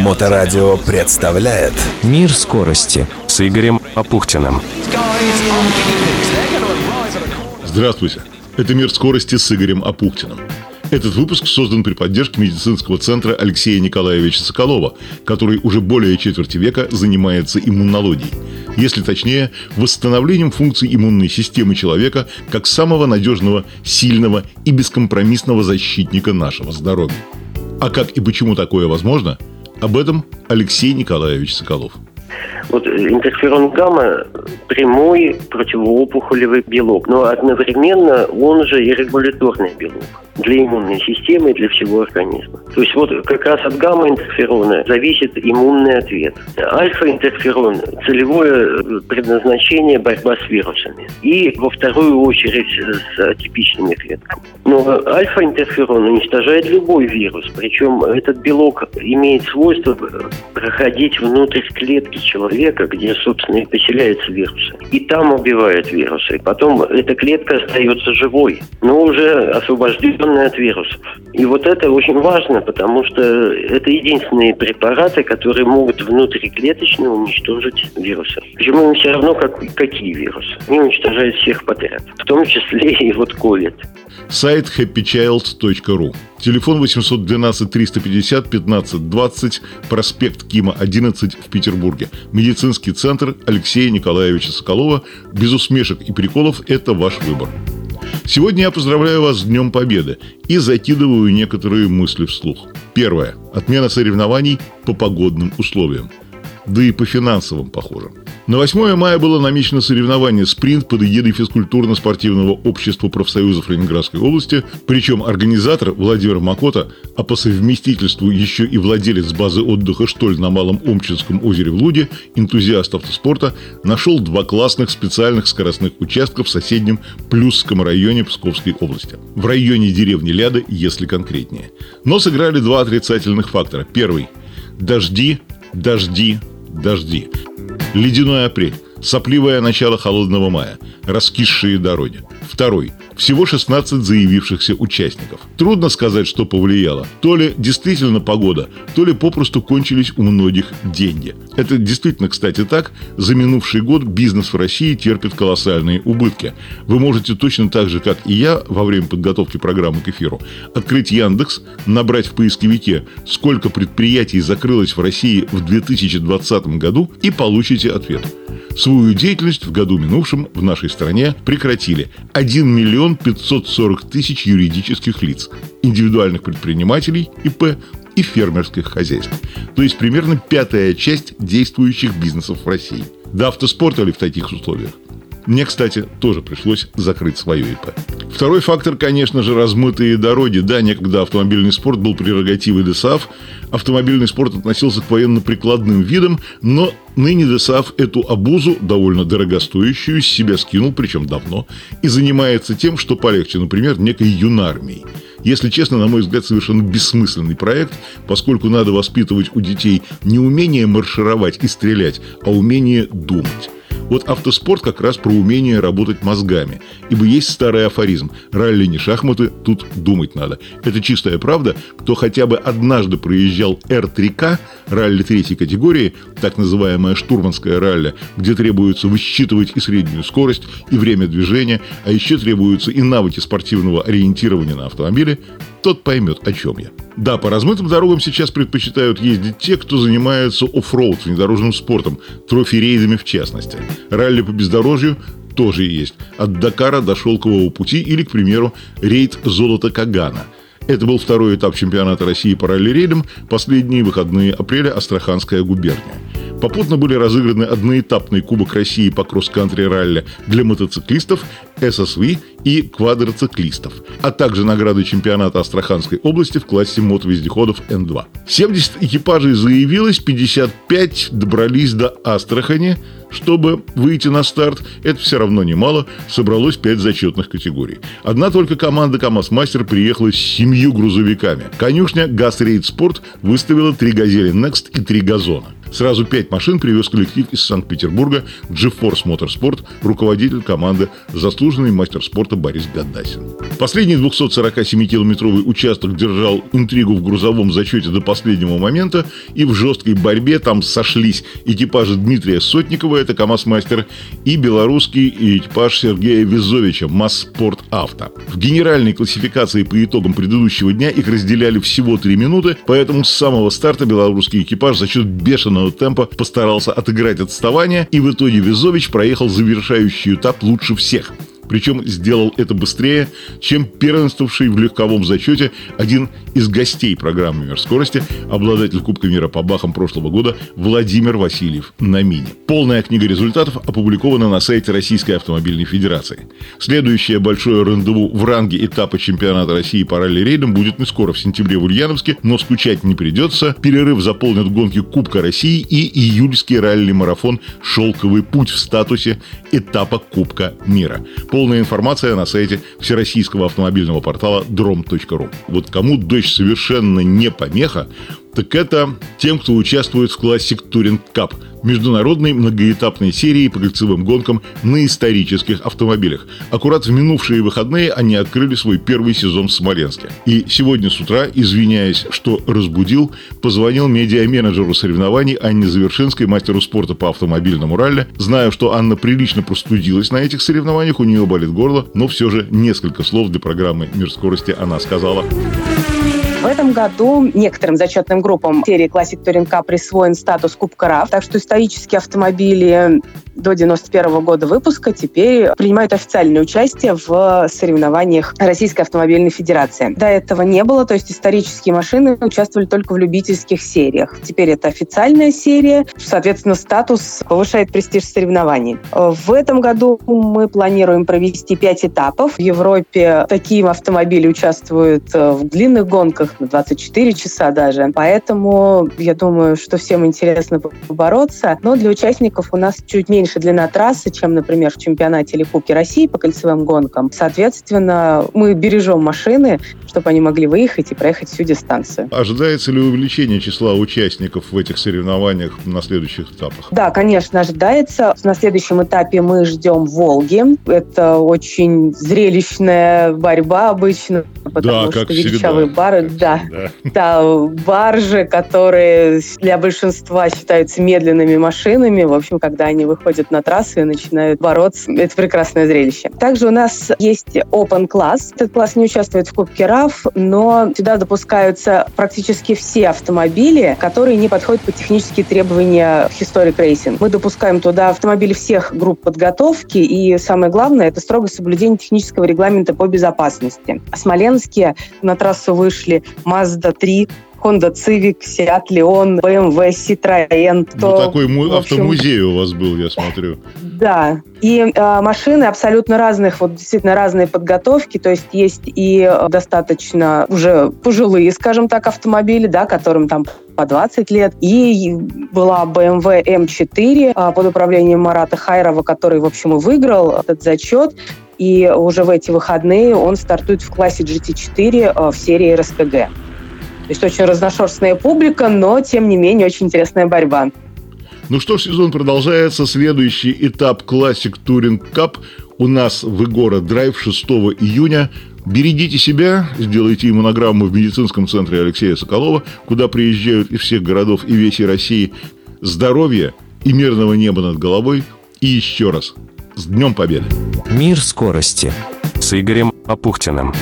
Моторадио представляет Мир скорости с Игорем Апухтиным. Здравствуйте. Это «Мир скорости» с Игорем Апухтиным. Этот выпуск создан при поддержке медицинского центра Алексея Николаевича Соколова, который уже более четверти века занимается иммунологией. Если точнее, восстановлением функций иммунной системы человека как самого надежного, сильного и бескомпромиссного защитника нашего здоровья. А как и почему такое возможно, об этом Алексей Николаевич Соколов. Вот интерферон гамма – прямой противоопухолевый белок, но одновременно он же и регуляторный белок для иммунной системы и для всего организма. То есть вот как раз от гамма-интерферона зависит иммунный ответ. Альфа-интерферон – целевое предназначение борьба с вирусами. И во вторую очередь с атипичными клетками. Но альфа-интерферон уничтожает любой вирус. Причем этот белок имеет свойство проходить внутрь клетки человека, где, собственно, и поселяются вирусы. И там убивает вирусы. Потом эта клетка остается живой, но уже освобожденная от вирусов. И вот это очень важно, потому что это единственные препараты, которые могут внутриклеточно уничтожить вирусы. Почему им все равно, как, какие вирусы. Они уничтожают всех подряд, в том числе и вот COVID. Сайт happychild.ru. Телефон 812 350 15 20, проспект Кима, 11 в Петербурге. Медицинский центр Алексея Николаевича Соколова. Без усмешек и приколов – это ваш выбор. Сегодня я поздравляю вас с Днем Победы и закидываю некоторые мысли вслух. Первое. Отмена соревнований по погодным условиям. Да и по финансовым, похоже. На 8 мая было намечено соревнование «Спринт» под эгидой физкультурно-спортивного общества профсоюзов Ленинградской области, причем организатор Владимир Макота, а по совместительству еще и владелец базы отдыха «Штоль» на Малом Омчинском озере в Луде, энтузиаст автоспорта, нашел два классных специальных скоростных участка в соседнем Плюсском районе Псковской области. В районе деревни Ляда, если конкретнее. Но сыграли два отрицательных фактора. Первый – дожди, дожди, дожди. Ледяной апрель. Сопливое начало холодного мая. Раскисшие дороги. Второй. Всего 16 заявившихся участников. Трудно сказать, что повлияло. То ли действительно погода, то ли попросту кончились у многих деньги. Это действительно, кстати, так. За минувший год бизнес в России терпит колоссальные убытки. Вы можете точно так же, как и я, во время подготовки программы к эфиру, открыть Яндекс, набрать в поисковике, сколько предприятий закрылось в России в 2020 году и получите ответ. Свою деятельность в году минувшем в нашей стране прекратили 1 миллион 540 тысяч юридических лиц, индивидуальных предпринимателей, ИП и фермерских хозяйств. То есть примерно пятая часть действующих бизнесов в России. До автоспорта ли в таких условиях? Мне, кстати, тоже пришлось закрыть свое ИП. Второй фактор, конечно же, размытые дороги. Да, некогда автомобильный спорт был прерогативой ДСАФ. Автомобильный спорт относился к военно-прикладным видам, но ныне ДСАФ эту обузу, довольно дорогостоящую, с себя скинул, причем давно, и занимается тем, что полегче, например, некой юнармией. Если честно, на мой взгляд, совершенно бессмысленный проект, поскольку надо воспитывать у детей не умение маршировать и стрелять, а умение думать. Вот автоспорт как раз про умение работать мозгами. Ибо есть старый афоризм «Ралли не шахматы, тут думать надо». Это чистая правда. Кто хотя бы однажды проезжал R3К, ралли третьей категории, так называемая штурманская ралли, где требуется высчитывать и среднюю скорость, и время движения, а еще требуются и навыки спортивного ориентирования на автомобиле, тот поймет, о чем я. Да, по размытым дорогам сейчас предпочитают ездить те, кто занимается оффроуд, внедорожным спортом, трофи-рейдами в частности. Ралли по бездорожью тоже есть. От Дакара до Шелкового пути или, к примеру, рейд «Золото Кагана». Это был второй этап чемпионата России по ралли-рейдам, последние выходные апреля Астраханская губерния. Попутно были разыграны одноэтапный Кубок России по кросс-кантри ралли для мотоциклистов, ССВ и квадроциклистов, а также награды чемпионата Астраханской области в классе мотовездеходов Н2. 70 экипажей заявилось, 55 добрались до Астрахани, Чтобы выйти на старт, это все равно немало, собралось 5 зачетных категорий. Одна только команда КАМАЗ-мастер приехала с семью грузовиками. Конюшня «Газрейд Спорт» выставила три «Газели Next» и три «Газона». Сразу пять машин привез коллектив из Санкт-Петербурга GeForce Motorsport, руководитель команды, заслуженный мастер спорта Борис Гадасин. Последний 247-километровый участок держал интригу в грузовом зачете до последнего момента, и в жесткой борьбе там сошлись экипажи Дмитрия Сотникова, это КАМАЗ-мастер, и белорусский экипаж Сергея Визовича, Масс-Спорт Авто. В генеральной классификации по итогам предыдущего дня их разделяли всего три минуты, поэтому с самого старта белорусский экипаж за счет бешеного темпа постарался отыграть отставание, и в итоге Визович проехал завершающий этап лучше всех – причем сделал это быстрее, чем первенствовавший в легковом зачете один из гостей программы «Мир скорости», обладатель Кубка мира по бахам прошлого года Владимир Васильев на Мине. Полная книга результатов опубликована на сайте Российской автомобильной федерации. Следующее большое рандеву в ранге этапа чемпионата России по ралли-рейдам будет не скоро, в сентябре в Ульяновске, но скучать не придется. Перерыв заполнит гонки Кубка России и июльский ралли-марафон «Шелковый путь» в статусе этапа Кубка мира. Полная информация на сайте всероссийского автомобильного портала drom.ru. Вот кому дождь совершенно не помеха, так это тем, кто участвует в Classic Touring Cup – международной многоэтапной серии по кольцевым гонкам на исторических автомобилях. Аккурат в минувшие выходные они открыли свой первый сезон в Смоленске. И сегодня с утра, извиняясь, что разбудил, позвонил медиа-менеджеру соревнований Анне Завершинской, мастеру спорта по автомобильному ралли. Знаю, что Анна прилично простудилась на этих соревнованиях, у нее болит горло, но все же несколько слов для программы «Мир скорости» она сказала. В этом году некоторым зачетным группам серии Classic Touring Cup присвоен статус Кубка РАФ, так что исторические автомобили до 91 года выпуска теперь принимают официальное участие в соревнованиях Российской автомобильной федерации. До этого не было, то есть исторические машины участвовали только в любительских сериях. Теперь это официальная серия, соответственно, статус повышает престиж соревнований. В этом году мы планируем провести пять этапов. В Европе такие автомобили участвуют в длинных гонках на 24 часа даже. Поэтому я думаю, что всем интересно побороться. Но для участников у нас чуть меньше длина трассы, чем, например, в чемпионате или Кубке России по кольцевым гонкам. Соответственно, мы бережем машины, чтобы они могли выехать и проехать всю дистанцию. Ожидается ли увеличение числа участников в этих соревнованиях на следующих этапах? Да, конечно, ожидается. На следующем этапе мы ждем Волги. Это очень зрелищная борьба обычно, потому да, что как величавые всегда. бары, да, да. да, баржи, которые для большинства считаются медленными машинами, в общем, когда они выходят на трассу и начинают бороться. Это прекрасное зрелище. Также у нас есть Open класс. Этот класс не участвует в Кубке РАФ, но сюда допускаются практически все автомобили, которые не подходят по технические требования Historic Racing. Мы допускаем туда автомобили всех групп подготовки, и самое главное, это строгое соблюдение технического регламента по безопасности. В Смоленске на трассу вышли Mazda 3, Honda Civic, Seat Leon, BMW, Citroën. То, ну, такой общем, автомузей у вас был, я смотрю. Да. И э, машины абсолютно разных, вот действительно разные подготовки. То есть есть и э, достаточно уже пожилые, скажем так, автомобили, да, которым там по 20 лет. И была BMW M4 э, под управлением Марата Хайрова, который, в общем, и выиграл этот зачет. И уже в эти выходные он стартует в классе GT4 э, в серии РСТГ. То есть очень разношерстная публика, но, тем не менее, очень интересная борьба. Ну что ж, сезон продолжается. Следующий этап Classic Touring Cup у нас в Игора Драйв 6 июня. Берегите себя, сделайте иммунограмму в медицинском центре Алексея Соколова, куда приезжают из всех городов и весей России. Здоровья и мирного неба над головой. И еще раз, с Днем Победы! Мир скорости с Игорем Апухтиным.